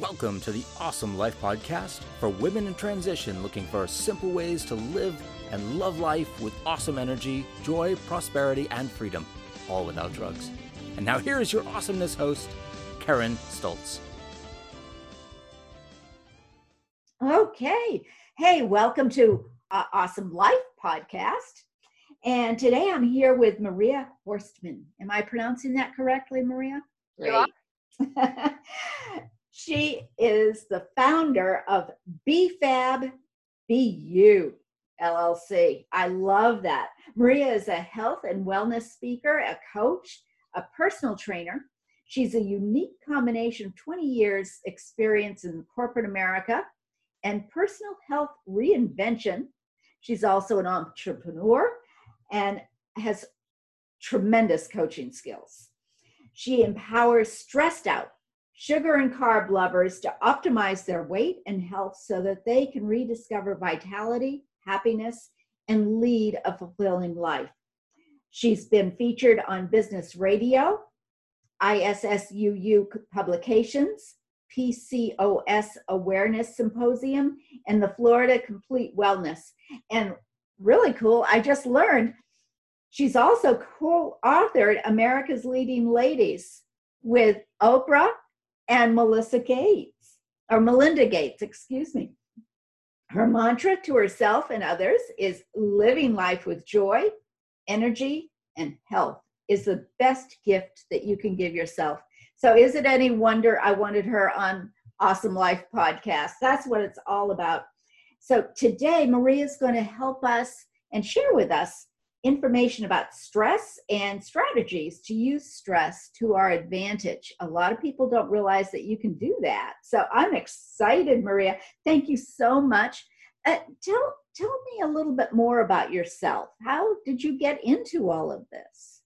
Welcome to the Awesome Life Podcast for women in transition looking for simple ways to live and love life with awesome energy, joy, prosperity, and freedom, all without drugs. And now here is your awesomeness host, Karen Stoltz. Okay. Hey, welcome to uh, Awesome Life Podcast. And today I'm here with Maria Horstman. Am I pronouncing that correctly, Maria? Great. she is the founder of BFAB BU LLC. I love that. Maria is a health and wellness speaker, a coach, a personal trainer. She's a unique combination of 20 years experience in corporate America and personal health reinvention. She's also an entrepreneur and has tremendous coaching skills. She empowers stressed out sugar and carb lovers to optimize their weight and health so that they can rediscover vitality, happiness, and lead a fulfilling life. She's been featured on business radio, ISSUU publications, PCOS Awareness Symposium, and the Florida Complete Wellness. And really cool, I just learned she's also co authored America's Leading Ladies with Oprah and Melissa Gates, or Melinda Gates, excuse me. Her mantra to herself and others is living life with joy, energy, and health is the best gift that you can give yourself. So, is it any wonder I wanted her on Awesome Life podcast? That's what it's all about. So, today, Maria is going to help us and share with us information about stress and strategies to use stress to our advantage. A lot of people don't realize that you can do that. So I'm excited, Maria. Thank you so much. Uh, tell tell me a little bit more about yourself. How did you get into all of this?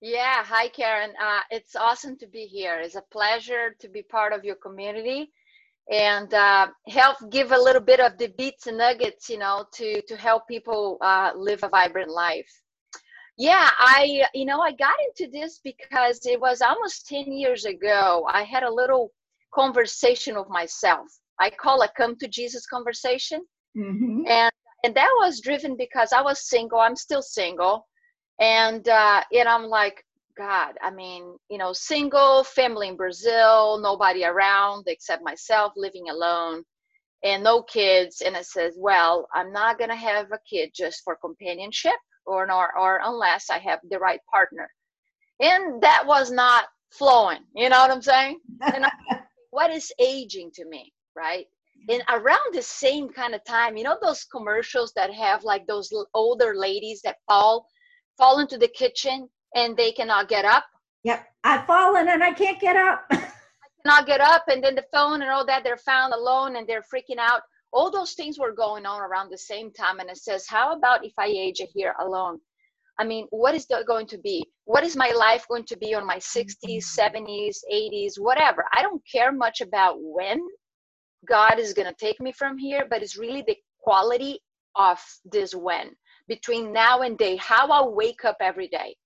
Yeah, hi Karen. Uh, it's awesome to be here. It's a pleasure to be part of your community and uh, help give a little bit of the bits and nuggets you know to to help people uh, live a vibrant life. Yeah i you know i got into this because it was almost 10 years ago. I had a little conversation with myself. I call a come to jesus conversation. Mm-hmm. and and that was driven because i was single. I'm still single. And uh and i'm like God, I mean, you know, single, family in Brazil, nobody around except myself, living alone, and no kids. And it says, well, I'm not gonna have a kid just for companionship, or or, or unless I have the right partner. And that was not flowing. You know what I'm saying? And I, what is aging to me, right? And around the same kind of time, you know, those commercials that have like those older ladies that fall fall into the kitchen and they cannot get up. Yep, I've fallen and I can't get up. I cannot get up, and then the phone and all that, they're found alone and they're freaking out. All those things were going on around the same time, and it says, How about if I age here alone? I mean, what is that going to be? What is my life going to be on my 60s, 70s, 80s, whatever? I don't care much about when God is going to take me from here, but it's really the quality of this when between now and day, how I wake up every day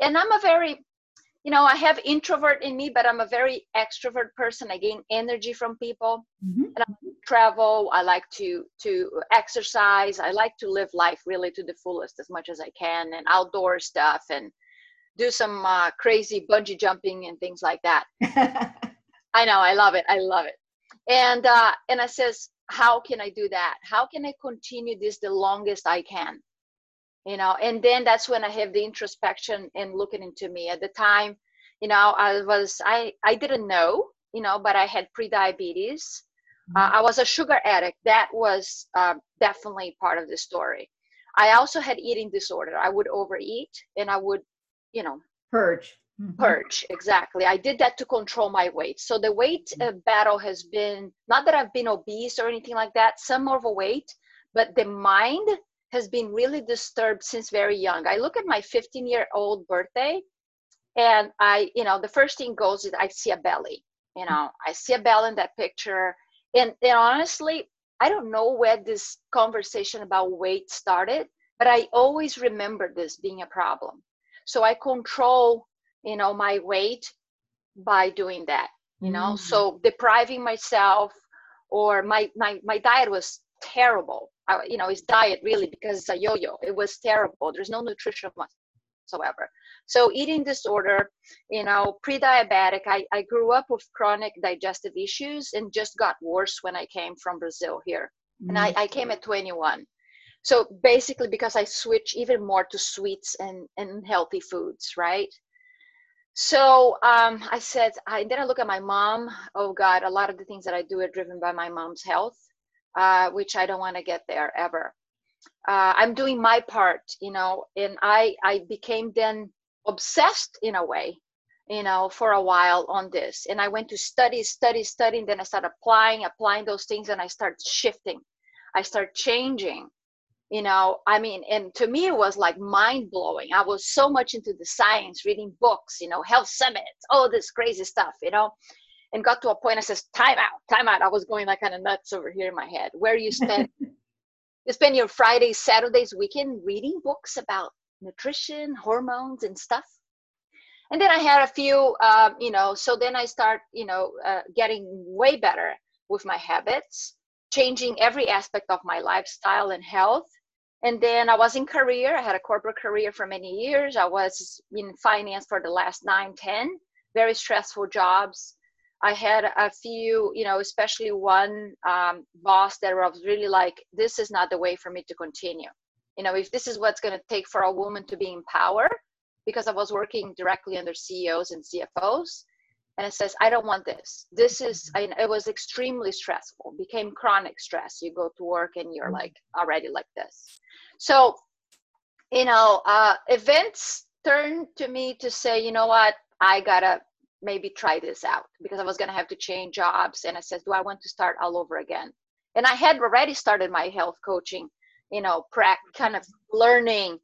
and i'm a very you know i have introvert in me but i'm a very extrovert person. I gain energy from people. Mm-hmm. and i travel. I like to to exercise. I like to live life really to the fullest as much as i can and outdoor stuff and do some uh, crazy bungee jumping and things like that. I know. I love it. I love it. And uh and i says how can i do that? How can i continue this the longest i can you know and then that's when i have the introspection and looking into me. At the time you know i was i i didn't know you know but i had pre-diabetes. Uh, mm-hmm. i was a sugar addict. That was uh, definitely part of the story. I also had eating disorder. I would overeat and i would you know purge. Mm-hmm. purge. Exactly. I did that to control my weight. So the weight uh, battle has been not that i've been obese or anything like that some overweight but the mind has been really disturbed since very young. I look at my 15 year old birthday and I, you know, the first thing goes is I see a belly. You know, I see a belly in that picture. And, and honestly, I don't know where this conversation about weight started, but I always remember this being a problem. So I control, you know, my weight by doing that. you know mm. so depriving myself or my my my diet was terrible You know his diet really because it's a yo-yo. It was terrible. There's no nutrition whatsoever. So eating disorder you know pre-diabetic I, I grew up with chronic digestive issues and just got worse when i came from brazil here. And I, I came at 21 so basically because i switched even more to sweets and and healthy foods right? So um, i said i then i look at my mom. Oh god a lot of the things that i do are driven by my mom's health uh, which i don't want to get there ever. Uh, i'm doing my part you know and i i became then obsessed in a way you know for a while on this. And i went to study study study and then i started applying applying those things and i started shifting. I started changing you know i mean and to me it was like mind blowing i was so much into the science reading books you know health summits all this crazy stuff you know and got to a point i says time out time out. I was going like kind of nuts over here in my head. Where you spend you spend your fridays saturdays weekend reading books about nutrition hormones and stuff. And then i had a few um, you know so then i start you know uh, getting way better with my habits changing every aspect of my lifestyle and health. And then i was in career. I had a corporate career for many years. I was in finance for the last nine ten very stressful jobs i had a few you know especially one um, boss that was really like this is not the way for me to continue. You know if this is what's going to take for a woman to be in power because i was working directly under ceos and cfos and it says i don't want this. This is I, it was extremely stressful. Became chronic stress. You go to work and you're like already like this. So you know uh, events turned to me to say you know what? I gotta maybe try this out because i was gonna have to change jobs and i said do i want to start all over again? And i had already started my health coaching you know prac kind of learning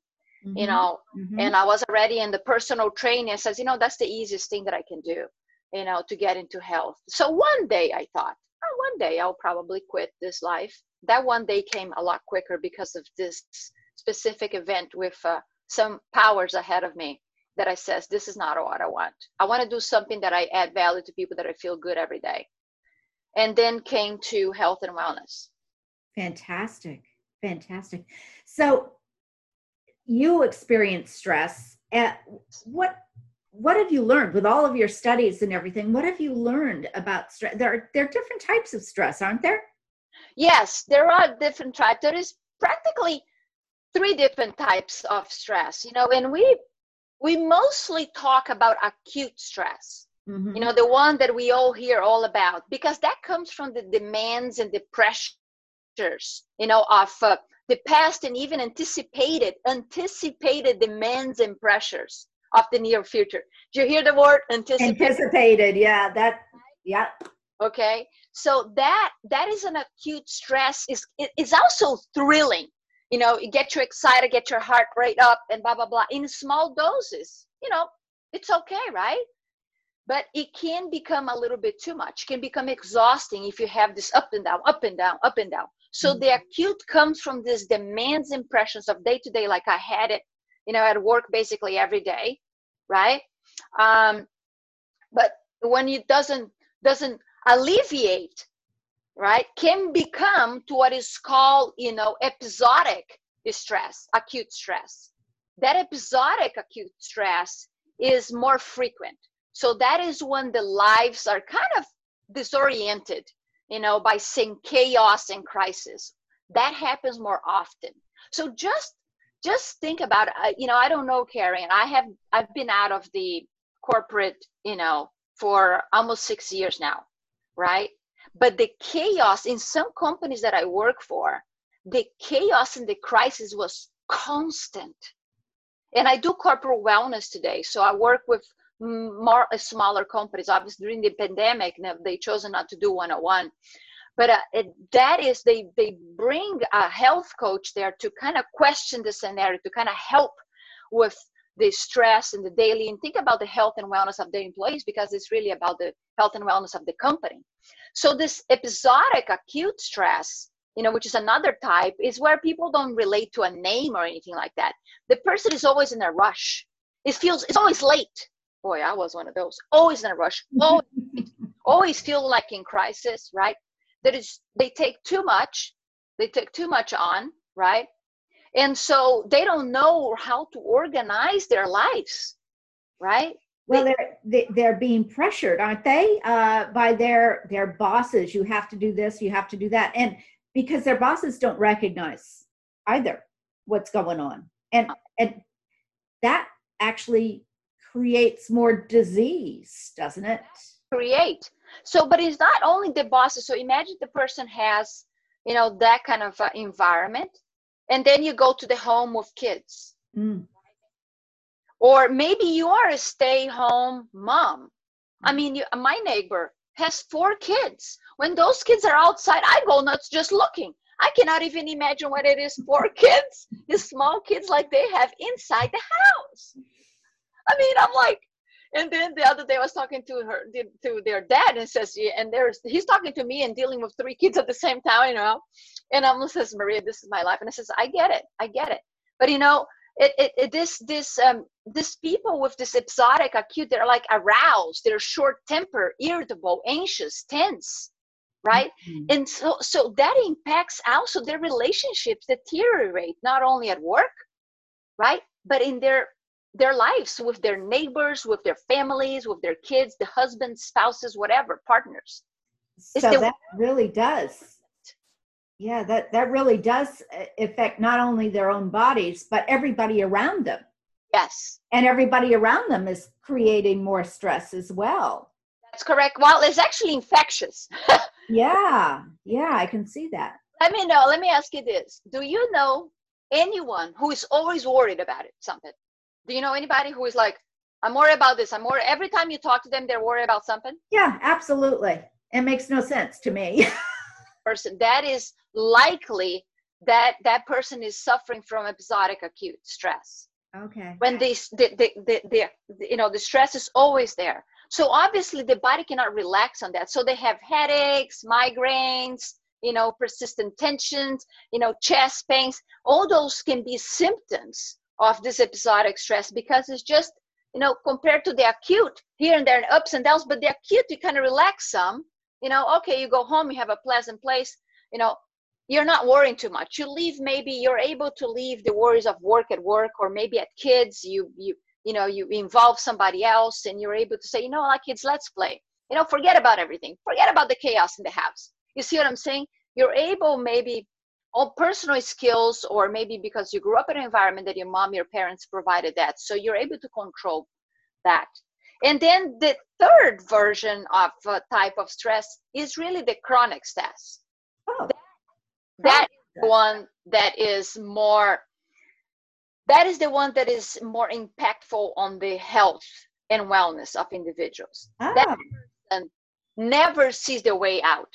mm-hmm. you know mm-hmm. and i was already in the personal training. I says you know that's the easiest thing that i can do you know to get into health. So one day i thought oh, one day i'll probably quit this life. That one day came a lot quicker because of this specific event with uh, some powers ahead of me that i says this is not what i want. I want to do something that i add value to people that i feel good every day. And then came to health and wellness. Fantastic. Fantastic. So you experience stress. At what what have you learned with all of your studies and everything? What have you learned about stress there are there are different types of stress aren't there? Yes there are different types there is practically three different types of stress you know and we we mostly talk about acute stress mm-hmm. you know the one that we all hear all about because that comes from the demands and the pressures you know of uh, the past and even anticipated anticipated demands and pressures of the near future. Do you hear the word anticipated? Anticipated, yeah. That yeah. Okay. So that that is an acute stress is it is also thrilling. You know, it get you excited, get your heart rate up and blah blah blah in small doses. You know, it's okay, right? But it can become a little bit too much. It can become exhausting if you have this up and down, up and down, up and down. So mm-hmm. the acute comes from these demands impressions of day to day, like I had it, you know, at work basically every day right um, but when it doesn't doesn't alleviate right can become to what is called you know episodic stress acute stress. That episodic acute stress is more frequent. So that is when the lives are kind of disoriented you know by seeing chaos and crisis. That happens more often. So just just think about it. you know i don't know karen i have i've been out of the corporate you know for almost six years now right but the chaos in some companies that i work for the chaos and the crisis was constant. And i do corporate wellness today so i work with more smaller companies. Obviously during the pandemic they chosen not to do one-on-one. But uh, it, that is they they bring a health coach there to kind of question the scenario to kind of help with the stress and the daily. And think about the health and wellness of the employees because it's really about the health and wellness of the company so this episodic acute stress you know which is another type is where people don't relate to a name or anything like that the person is always in a rush it feels it's always late boy i was one of those always in a rush always always feel like in crisis, right? That is, they take too much, they take too much on, right? And so they don't know how to organize their lives, right? Well, they're they, they're being pressured, aren't they, uh, by their their bosses? You have to do this, you have to do that, and because their bosses don't recognize either what's going on, and and that actually creates more disease, doesn't it? Create. So, but it's not only the bosses. So imagine the person has, you know, that kind of uh, environment, and then you go to the home with kids. Mm. Or maybe you are a stay-home mom. I mm. mean, you, my neighbor has four kids. When those kids are outside, I go nuts just looking. I cannot even imagine what it is for kids, the small kids like they have inside the house. I mean, I'm like, and then the other day I was talking to her, to their dad, and says, yeah, and there's he's talking to me and dealing with three kids at the same time, you know. And I'm says, Maria, this is my life, and I says, I get it, I get it. But you know, it, it, it this this um this people with this episodic acute, they're like aroused, they're short tempered, irritable, anxious, tense, right? Mm-hmm. And so so that impacts also their relationships deteriorate not only at work, right, but in their their lives with their neighbors, with their families, with their kids, the husbands, spouses, whatever, partners. So the, that really does. Yeah, that, that really does uh, affect not only their own bodies, but everybody around them. Yes. And everybody around them is creating more stress as well. That's correct. Well, it's actually infectious. yeah, yeah, I can see that. Let me know. Let me ask you this. Do you know anyone who is always worried about it, something? Do you know anybody who is like, I'm worried about this. I'm worried. Every time you talk to them, they're worried about something. Yeah, absolutely. It makes no sense to me. person that is likely that that person is suffering from episodic acute stress. Okay. When this, the, the, the, the, you know, the stress is always there. So obviously the body cannot relax on that. So they have headaches, migraines, you know, persistent tensions, you know, chest pains. All those can be symptoms of this episodic stress because it's just you know compared to the acute here and there and ups and downs but the acute you kind of relax some you know okay you go home you have a pleasant place you know you're not worrying too much. You leave maybe you're able to leave the worries of work at work or maybe at kids you you you know you involve somebody else and you're able to say you know like kids let's play. You know forget about everything. Forget about the chaos in the house. You see what i'm saying? You're able maybe all personal skills or maybe because you grew up in an environment that your mom your parents provided that so you're able to control that and then the third version of uh, type of stress is really the chronic stress oh. that, that is the one that is more that is the one that is more impactful on the health and wellness of individuals oh. that person never sees the way out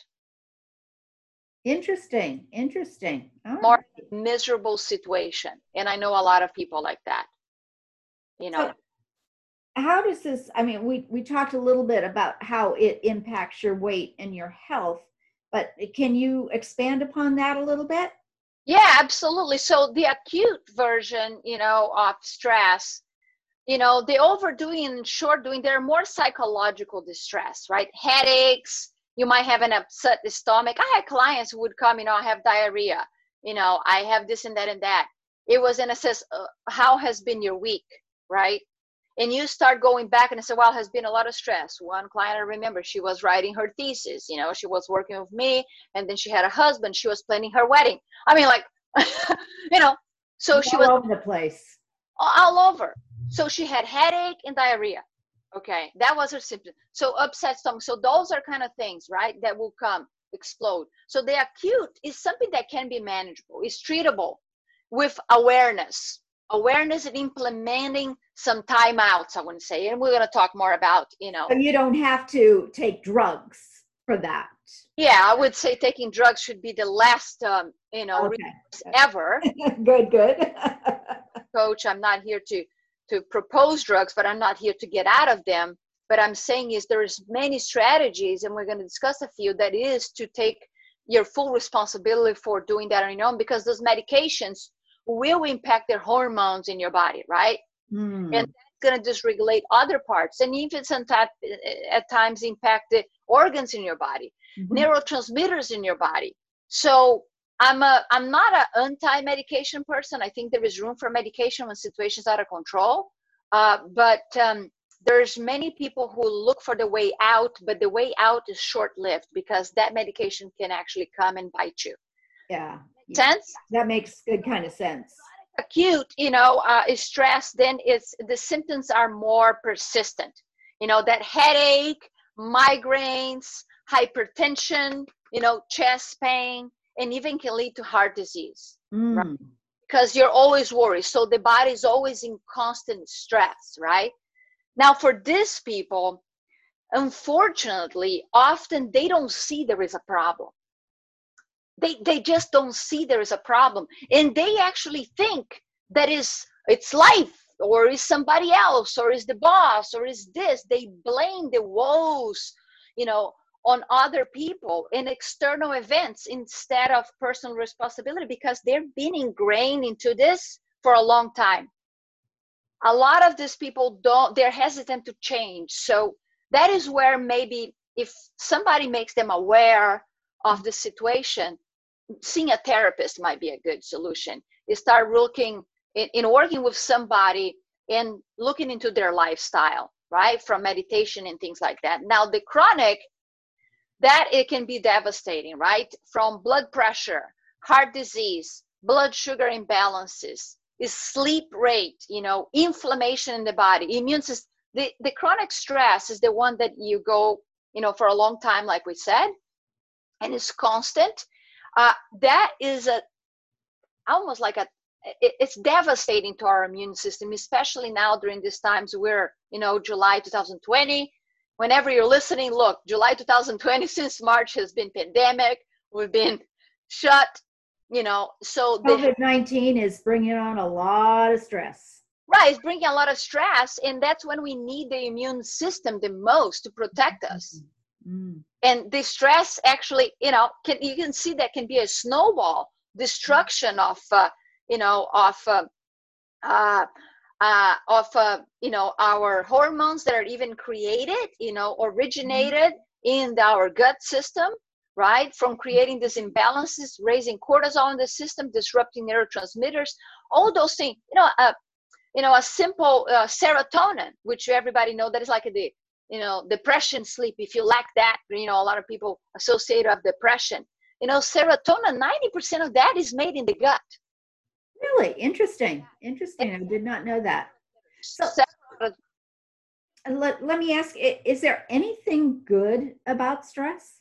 Interesting. Interesting. All More right. miserable situation. And I know a lot of people like that. You know. So how does this I mean we we talked a little bit about how it impacts your weight and your health, but can you expand upon that a little bit? Yeah, absolutely. So the acute version, you know, of stress, you know, the overdoing and short doing, they're more psychological distress, right? Headaches, you might have an upset stomach. I had clients who would come, you know, I have diarrhea, you know, I have this and that and that. It was in a sense, uh, how has been your week, right? And you start going back and say, well, has been a lot of stress. One client I remember, she was writing her thesis, you know, she was working with me, and then she had a husband, she was planning her wedding. I mean, like, you know, so all she was all over the place. All over. So she had headache and diarrhea. Okay, that was her symptom. So upset stomach. So those are kind of things, right, that will come explode. So the acute is something that can be manageable. It's treatable with awareness, awareness and implementing some timeouts. I to say, and we're going to talk more about, you know. So you don't have to take drugs for that. Yeah, I would say taking drugs should be the last, um, you know, okay. ever. good, good. Coach, I'm not here to to propose drugs, but I'm not here to get out of them. But I'm saying is there's many strategies, and we're going to discuss a few. That is to take your full responsibility for doing that on your own, because those medications will impact their hormones in your body, right? Mm. And that's going to dysregulate other parts and even sometimes at times impact the organs in your body mm-hmm. neurotransmitters in your body. So i'm a i'm not an anti-medication person. I think there is room for medication when situations are out of control. Uh, but um, there's many people who look for the way out but the way out is short-lived because that medication can actually come and bite you. Yeah. Sense? That makes good kind of sense acute you know uh, is stress then it's the symptoms are more persistent. You know that headache migraines hypertension you know chest pain and even can lead to heart disease. Mm. right? because you're always worried. So the body is always in constant stress right? Now for these people unfortunately often they don't see there is a problem they they just don't see there is a problem. And they actually think that is it's life or is somebody else or is the boss or is this. They blame the woes you know on other people and external events instead of personal responsibility because they've been ingrained into this for a long time. A lot of these people don't they're hesitant to change. So that is where maybe if somebody makes them aware of the situation seeing a therapist might be a good solution. You start looking in, in working with somebody and looking into their lifestyle, right? From meditation and things like that. Now, the chronic, that it can be devastating, right? From blood pressure, heart disease, blood sugar imbalances, is sleep rate, you know, inflammation in the body, immune system. The, the chronic stress is the one that you go, you know, for a long time, like we said, and it's constant uh, that is a almost like a it's devastating to our immune system especially now during these times we're you know july 2020 whenever you're listening look july 2020 since march has been pandemic we've been shut you know so covid-19 is bringing on a lot of stress right it's bringing a lot of stress and that's when we need the immune system the most to protect us mm-hmm. Mm. And the stress actually, you know, can you can see that can be a snowball destruction of, uh, you know, of, uh, uh, uh, of uh, you know our hormones that are even created, you know, originated in our gut system, right? From creating these imbalances, raising cortisol in the system, disrupting neurotransmitters, all those things. You know, uh, you know, a simple uh, serotonin, which everybody know that is like the you know depression sleep. If you lack that you know a lot of people associate of depression. You know serotonin 90% of that is made in the gut. Really? Interesting. Interesting. I did not know that. So let, let me ask is there anything good about stress?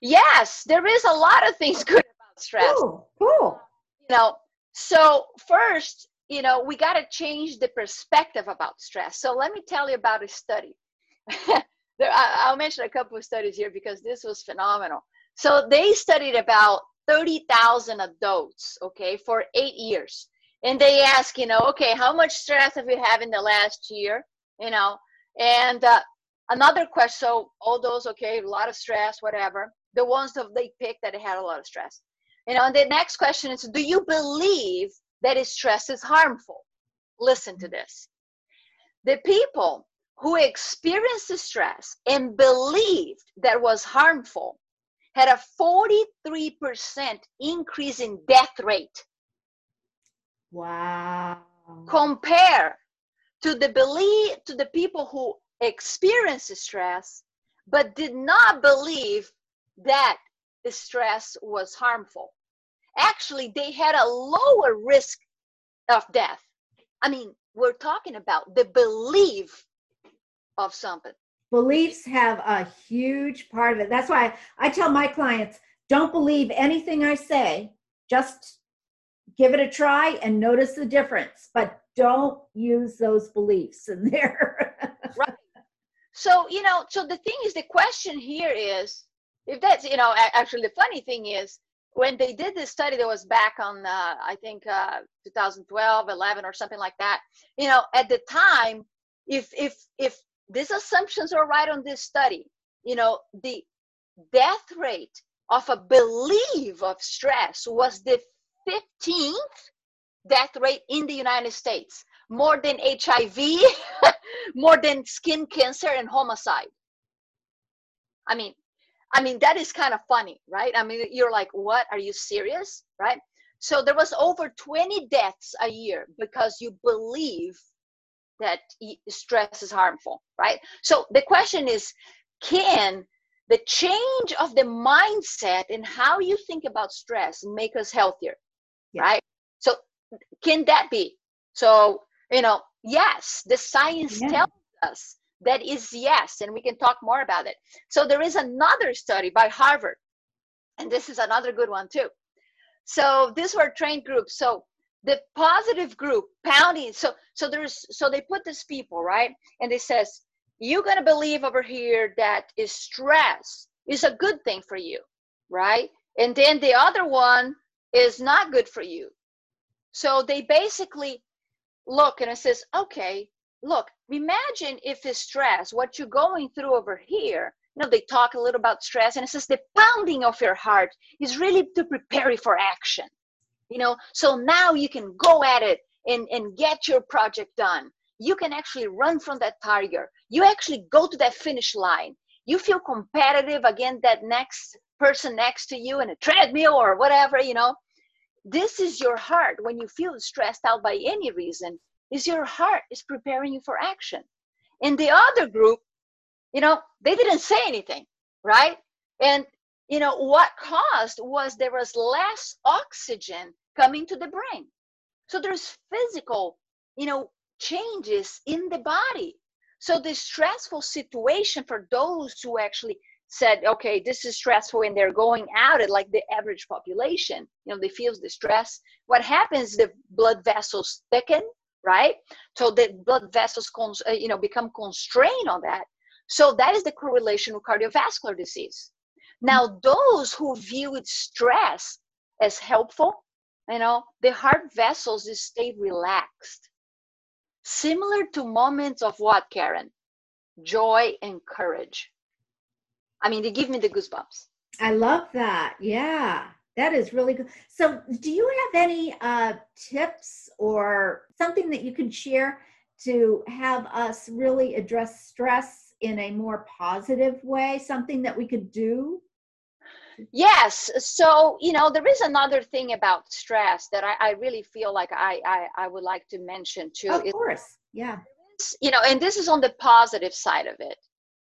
Yes there is a lot of things good about stress. Cool. Cool. You know so first you know we got to change the perspective about stress. So let me tell you about a study there, I, will mention a couple of studies here because this was phenomenal. So they studied about 30,000 adults, okay, for eight years. And they ask, you know, okay, how much stress have you had in the last year? You know, and uh, another question, so all those, okay, a lot of stress, whatever. The ones that they picked that had a lot of stress. You know, and the next question is, do you believe that stress is harmful? Listen to this. The people who experienced the stress and believed that was harmful had a 43% increase in death rate. Wow. Compare to the belief to the people who experienced stress but did not believe that the stress was harmful. Actually, they had a lower risk of death. I mean, we're talking about the belief of something. Beliefs have a huge part of it. That's why I tell my clients don't believe anything I say, just give it a try and notice the difference, but don't use those beliefs in there. right. So, you know, so the thing is, the question here is if that's, you know, actually the funny thing is, when they did this study that was back on uh, i think uh, 2012 11 or something like that you know at the time if if if these assumptions are right on this study. You know, the death rate of a belief of stress was the 15th death rate in the United States. more than hiv more than skin cancer and homicide i mean i mean that is kind of funny right i mean you're like what are you serious right so there was over 20 deaths a year because you believe that stress is harmful right? So the question is can the change of the mindset and how you think about stress make us healthier yeah. right? So can that be? So you know yes the science yeah. tells us that is yes and we can talk more about it. So there is another study by harvard and this is another good one too. So these were trained groups. So the positive group pounding. So so there's so they put these people right? And they says you're to believe over here that is stress is a good thing for you right? And then the other one is not good for you. So they basically look and it says okay look imagine if it's stress what you're going through over here. You know they talk a little about stress and it says the pounding of your heart is really to prepare you for action you know? So now you can go at it and and get your project done. You can actually run from that target you actually go to that finish line. You feel competitive against that next person next to you in a treadmill or whatever you know? This is your heart. When you feel stressed out by any reason is your heart is preparing you for action. In the other group you know they didn't say anything right? And you know what caused was there was less oxygen coming to the brain. So there's physical you know changes in the body. So the stressful situation for those who actually said okay this is stressful and they're going out it like the average population you know they feel the stress. What happens the blood vessels thicken right? So the blood vessels cons- uh, you know become constrained on that. So that is the correlation with cardiovascular disease. Now those who view stress as helpful you know the heart vessels stay relaxed similar to moments of what karen joy and courage I mean, they give me the goosebumps. I love that. Yeah, that is really good. So, do you have any uh, tips or something that you can share to have us really address stress in a more positive way? Something that we could do? Yes. So, you know, there is another thing about stress that I, I really feel like I, I, I would like to mention too. Of course. Yeah. You know, and this is on the positive side of it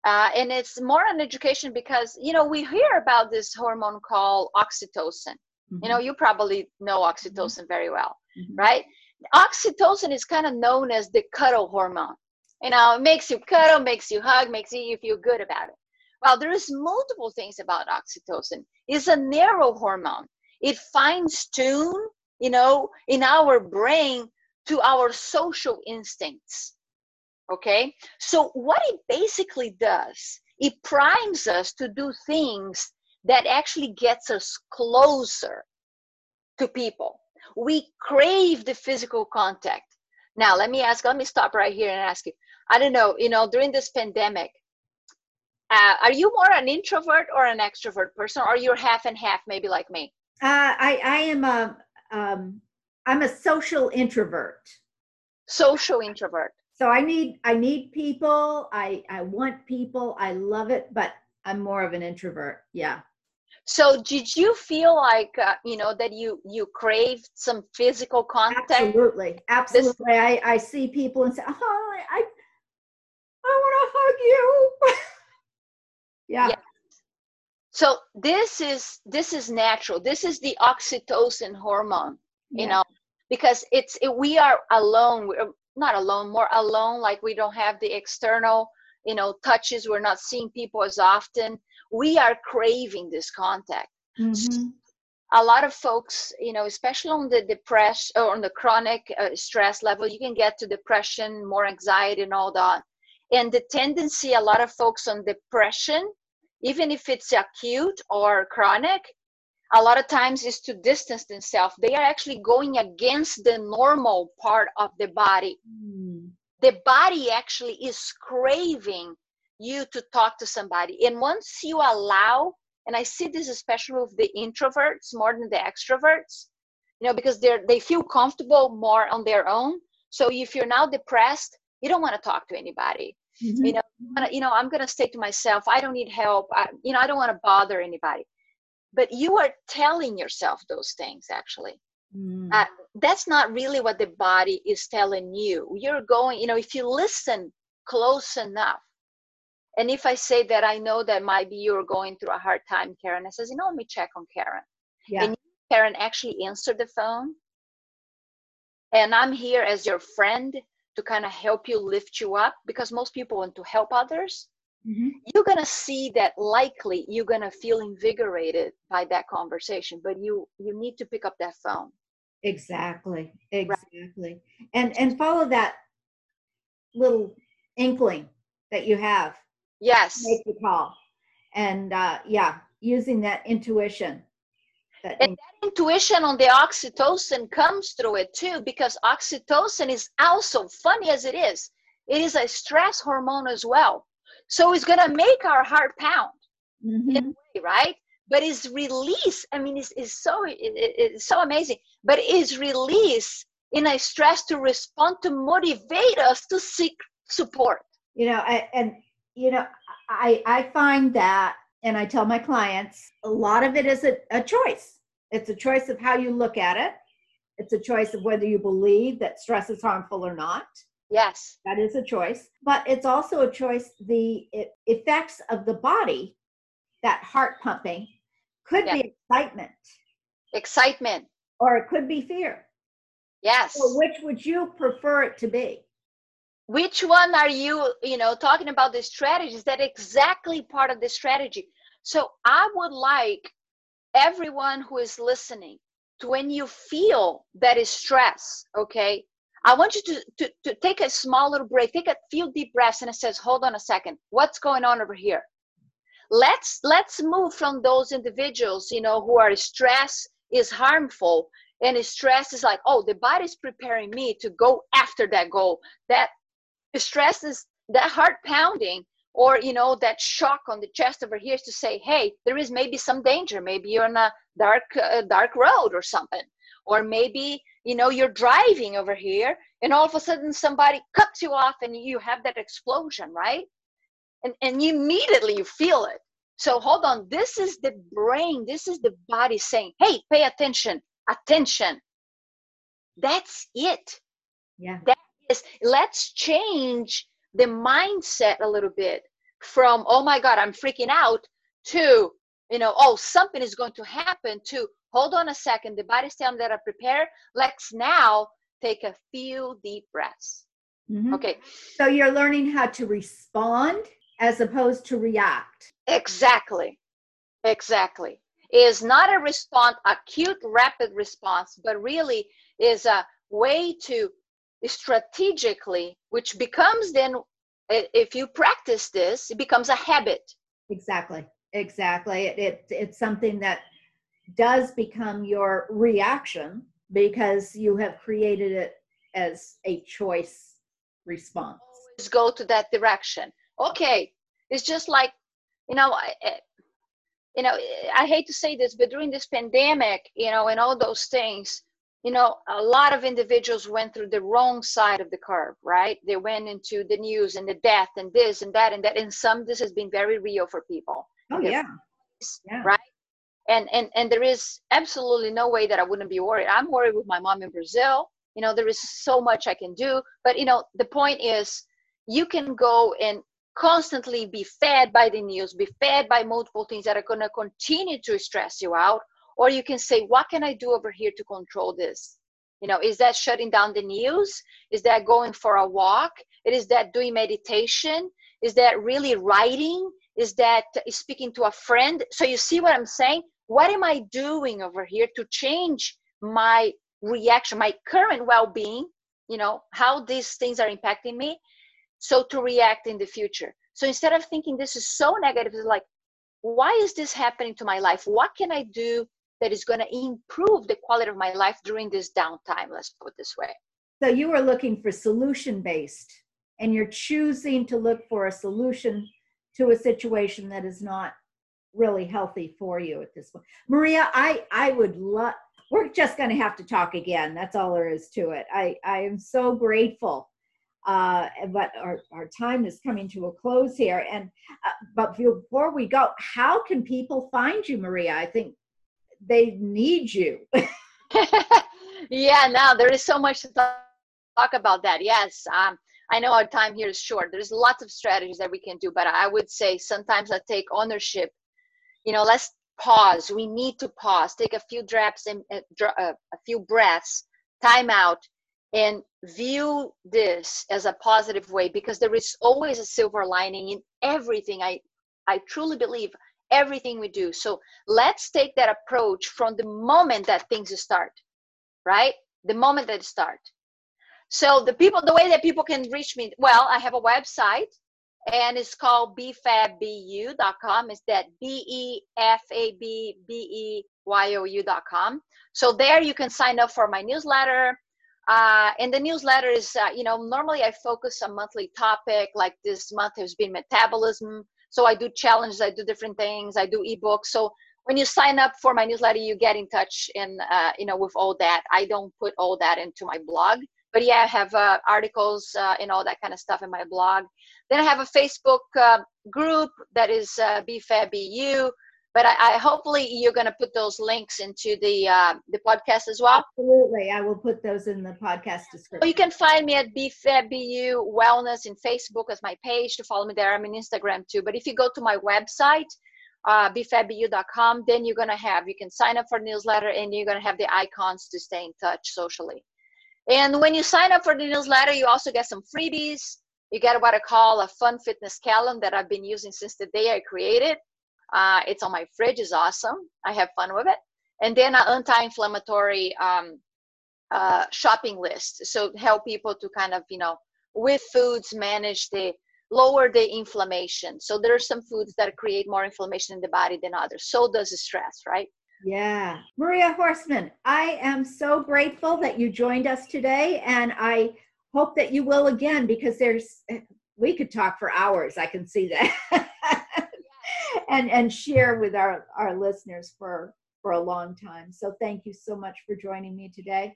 uh, and it's more on education because you know we hear about this hormone called oxytocin mm-hmm. you know you probably know mm-hmm. oxytocin mm-hmm. very well mm-hmm. right oxytocin is kind of known as the cuddle hormone you know it makes you cuddle makes you hug makes you feel good about it well there's multiple things about oxytocin. It's a neurohormone. It fines tune you know in our brain to our social instincts okay? So what it basically does it primes us to do things that actually gets us closer to people. We crave the physical contact. Now let me ask let me stop right here and ask you. I don't know you know during this pandemic uh, are you more an introvert or an extrovert person or you're half and half maybe like me? Uh, i i am a um, i'm a social introvert. Social introvert. So i need i need people. I i want people. I love it but i'm more of an introvert. Yeah. So did you feel like uh, you know that you you craved some physical contact? Absolutely. Absolutely. This- i i see people and say oh i i want to hug you yeah. yeah. So this is this is natural. This is the oxytocin hormone you yeah. know because it's it, we are alone. We're, not alone more alone like we don't have the external you know touches. We're not seeing people as often. We are craving this contact. Mm-hmm. a lot of folks you know especially on the depression or on the chronic uh, stress level you can get to depression more anxiety and all that. And the tendency a lot of folks on depression even if it's acute or chronic a lot of times is to distance themselves they are actually going against the normal part of the body mm. the body actually is craving you to talk to somebody and once you allow and i see this especially with the introverts more than the extroverts you know because they're they feel comfortable more on their own So if you're now depressed, you don't want to talk to anybody. Mm-hmm. You know, you know, I'm going to stay to myself. I don't need help. I, you know, I don't want to bother anybody. But you are telling yourself those things actually. Mm. Uh, that's not really what the body is telling you. You're going, you know, if you listen close enough, and if I say that I know that maybe you're going through a hard time, Karen, I says, you know, let me check on Karen. Yeah. And Karen actually answered the phone. And I'm here as your friend to kind of help you lift you up because most people want to help others. Mm-hmm. You're gonna see that likely you're gonna feel invigorated by that conversation, but you you need to pick up that phone. Exactly, exactly, right. and and follow that little inkling that you have. Yes, make the call, and uh, yeah, using that intuition that and that intuition on the oxytocin comes through it too, because oxytocin is also funny as it is. It is a stress hormone as well. So it's gonna make our heart pound, mm-hmm. way, right? But it's release. I mean, it's, it's so it, it's so amazing. But it's release in a stress to respond to motivate us to seek support. You know, I, and you know, I I find that and I tell my clients a lot of it is a, a choice. It's a choice of how you look at it. It's a choice of whether you believe that stress is harmful or not. Yes. That is a choice. But it's also a choice, the effects of the body, that heart pumping, could yeah. be excitement. Excitement. Or it could be fear. Yes. So which would you prefer it to be? Which one are you you know talking about the strategies that exactly part of the strategy? So i would like everyone who is listening to when you feel that is stress okay? I want you to, to, to take a small little break take a few deep breaths and it says hold on a second. What's going on over here? Let's let's move from those individuals you know who are stress is harmful and stress is like oh the body's preparing me to go after that goal. That stress is that heart pounding or you know that shock on the chest over here is to say hey there is maybe some danger. Maybe you're on a dark uh, dark road or something. Or maybe you know you're driving over here and all of a sudden somebody cuts you off and you have that explosion right? And and you immediately you feel it. So hold on. This is the brain. This is the body saying hey pay attention. Attention. That's it. Yeah is let's change the mindset a little bit from oh my god i'm freaking out to you know oh something is going to happen to hold on a second the body's telling that i prepare let's now take a few deep breaths. Mm-hmm. okay. So you're learning how to respond as opposed to react. Exactly. Exactly. Is not a response acute rapid response but really is a way to strategically, which becomes then, if you practice this, it becomes a habit. Exactly. Exactly. It, it it's something that does become your reaction because you have created it as a choice response. Always go to that direction. Okay, it's just like you know, I, you know, I hate to say this, but during this pandemic, you know, and all those things, you know a lot of individuals went through the wrong side of the curve right? They went into the news and the death and this and that and that and some this has been very real for people. Oh yeah. yeah. right? And and and there is absolutely no way that i wouldn't be worried. I'm worried with my mom in brazil. You know there is so much i can do. But you know the point is you can go and constantly be fed by the news be fed by multiple things that are going to continue to stress you out or you can say what can i do over here to control this? You know is that shutting down the news? Is that going for a walk? Is that doing meditation? Is that really writing? Is that speaking to a friend? So you see what i'm saying? What am i doing over here to change my reaction my current well-being you know how these things are impacting me so to react in the future? So instead of thinking this is so negative it's like why is this happening to my life? What can i do that is going to improve the quality of my life during this downtime let's put it this way so you are looking for solution based and you're choosing to look for a solution to a situation that is not really healthy for you at this point maria i i would love we're just going to have to talk again. That's all there is to it. I, I am so grateful. Uh, but our, our time is coming to a close here. And uh, but before we go, how can people find you, Maria? I think they need you. yeah, now there is so much to talk about that. Yes, um, I know our time here is short. There's lots of strategies that we can do, but I would say sometimes I take ownership. You know, let's pause. We need to pause. Take a few drops and uh, uh, a few breaths, time out, and view this as a positive way because there is always a silver lining in everything. I I truly believe everything we do. So let's take that approach from the moment that things start, right? The moment that start. So the people, the way that people can reach me, well, I have a website and it's called befabbeyou.com. It's that B-E-F-A-B-B-E-Y-O-U.com. So there you can sign up for my newsletter. Uh, and the newsletter is, uh, you know, normally I focus on monthly topic. Like this month has been metabolism. So I do challenges, I do different things, I do ebooks. So when you sign up for my newsletter, you get in touch and, uh, you know, with all that. I don't put all that into my blog but yeah, I have uh, articles uh, and all that kind of stuff in my blog. Then I have a Facebook uh, group that is uh, BFABU. But I, I, hopefully you're going to put those links into the uh, the podcast as well. Absolutely, I will put those in the podcast description. you can find me at BFABU Wellness in Facebook as my page to follow me there. I'm in Instagram too. But if you go to my website, uh, befabbeyou.com, then you're going to have you can sign up for newsletter and you're going to have the icons to stay in touch socially. And when you sign up for the newsletter, you also get some freebies. You get what I call a fun fitness calendar that I've been using since the day I created. Uh, it's on my fridge, it's awesome. I have fun with it. And then an anti-inflammatory um, uh, shopping list. So help people to kind of, you know, with foods manage the lower the inflammation. So there are some foods that create more inflammation in the body than others. So does stress, right? Yeah. Maria Horstman, I am so grateful that you joined us today. And I hope that you will again because there's, we could talk for hours. I can see that. and, and share with our, our listeners for, for a long time. So thank you so much for joining me today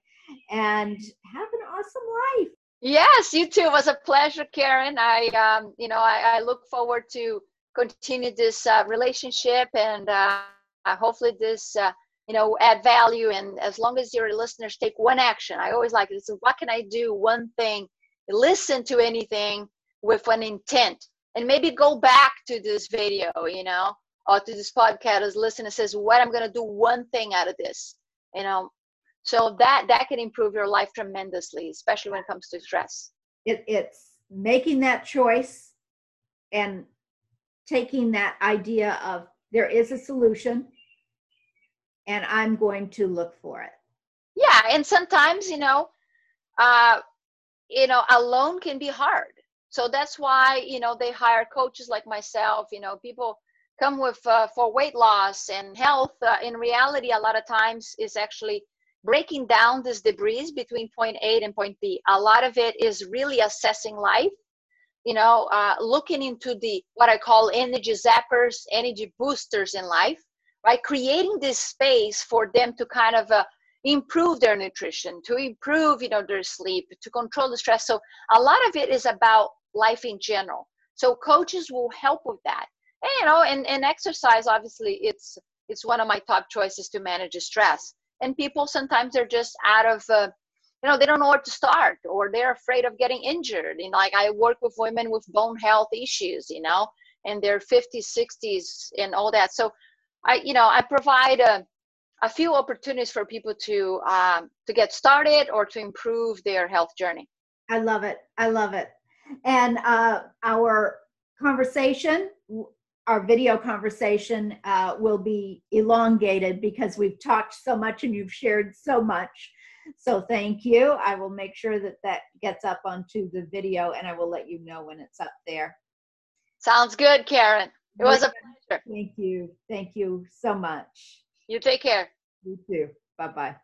and have an awesome life. Yes, you too. It was a pleasure, Karen. I, um, you know, I, I look forward to continue this uh, relationship and, uh, hopefully this uh, you know add value and as long as your listeners take one action i always like this what can i do one thing listen to anything with an intent and maybe go back to this video you know or to this podcast listen and says what i'm going to do one thing out of this you know so that that can improve your life tremendously especially when it comes to stress it, it's making that choice and taking that idea of there is a solution and I'm going to look for it. Yeah, and sometimes, you know, uh, you know, alone can be hard. So that's why, you know, they hire coaches like myself, you know, people come with uh, for weight loss and health uh, in reality a lot of times is actually breaking down this debris between point a and point b. A lot of it is really assessing life you know uh, looking into the what i call energy zappers energy boosters in life right? Creating this space for them to kind of uh, improve their nutrition to improve you know their sleep to control the stress. So a lot of it is about life in general so coaches will help with that and you know and, and exercise obviously it's it's one of my top choices to manage stress and people sometimes they're just out of uh, you know they don't know where to start or they're afraid of getting injured And like i work with women with bone health issues you know and their 50s 60s and all that so I, you know, I provide a, a few opportunities for people to um, to get started or to improve their health journey. I love it. I love it. And uh, our conversation, our video conversation, uh, will be elongated because we've talked so much and you've shared so much. So thank you. I will make sure that that gets up onto the video and I will let you know when it's up there. Sounds good, Karen. It was a pleasure. Thank you. Thank you so much. You take care. You too. Bye bye.